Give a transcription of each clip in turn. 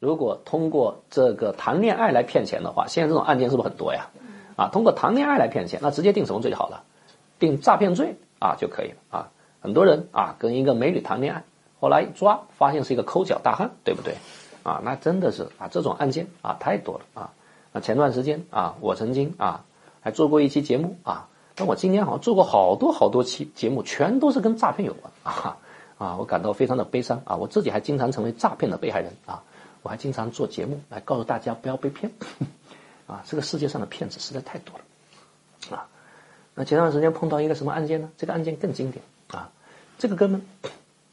如果通过这个谈恋爱来骗钱的话，现在这种案件是不是很多呀？啊，通过谈恋爱来骗钱，那直接定什么罪就好了？定诈骗罪啊就可以了啊。很多人啊跟一个美女谈恋爱，后来抓发现是一个抠脚大汉，对不对？啊，那真的是啊这种案件啊太多了啊。那前段时间啊，我曾经啊还做过一期节目啊，那我今年好像做过好多好多期节目，全都是跟诈骗有关啊啊，我感到非常的悲伤啊，我自己还经常成为诈骗的被害人啊。我还经常做节目来告诉大家不要被骗，啊，这个世界上的骗子实在太多了，啊，那前段时间碰到一个什么案件呢？这个案件更经典。啊，这个哥们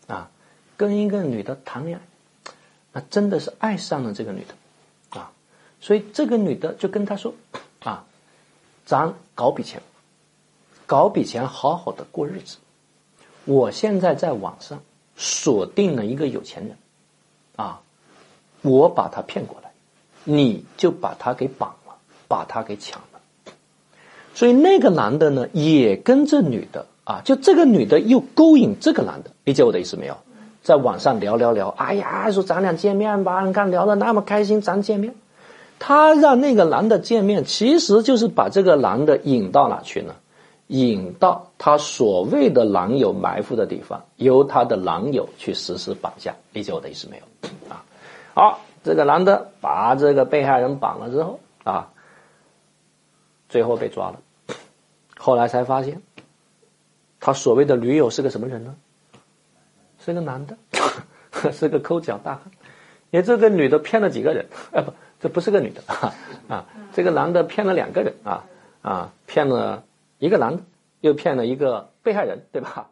啊跟一个女的谈恋爱，那真的是爱上了这个女的，啊，所以这个女的就跟他说啊，咱搞笔钱，搞笔钱好好的过日子，我现在在网上锁定了一个有钱人，啊。我把他骗过来，你就把他给绑了，把他给抢了。所以那个男的呢，也跟这女的啊，就这个女的又勾引这个男的，理解我的意思没有？在网上聊聊聊，哎呀，说咱俩见面吧，你看聊的那么开心，咱见面。他让那个男的见面，其实就是把这个男的引到哪去呢？引到他所谓的男友埋伏的地方，由他的男友去实施绑架，理解我的意思没有？啊？好，这个男的把这个被害人绑了之后啊，最后被抓了。后来才发现，他所谓的女友是个什么人呢？是个男的，是个抠脚大汉。也这个女的骗了几个人？啊不，这不是个女的啊 啊，这个男的骗了两个人啊啊，骗了一个男的，又骗了一个被害人，对吧？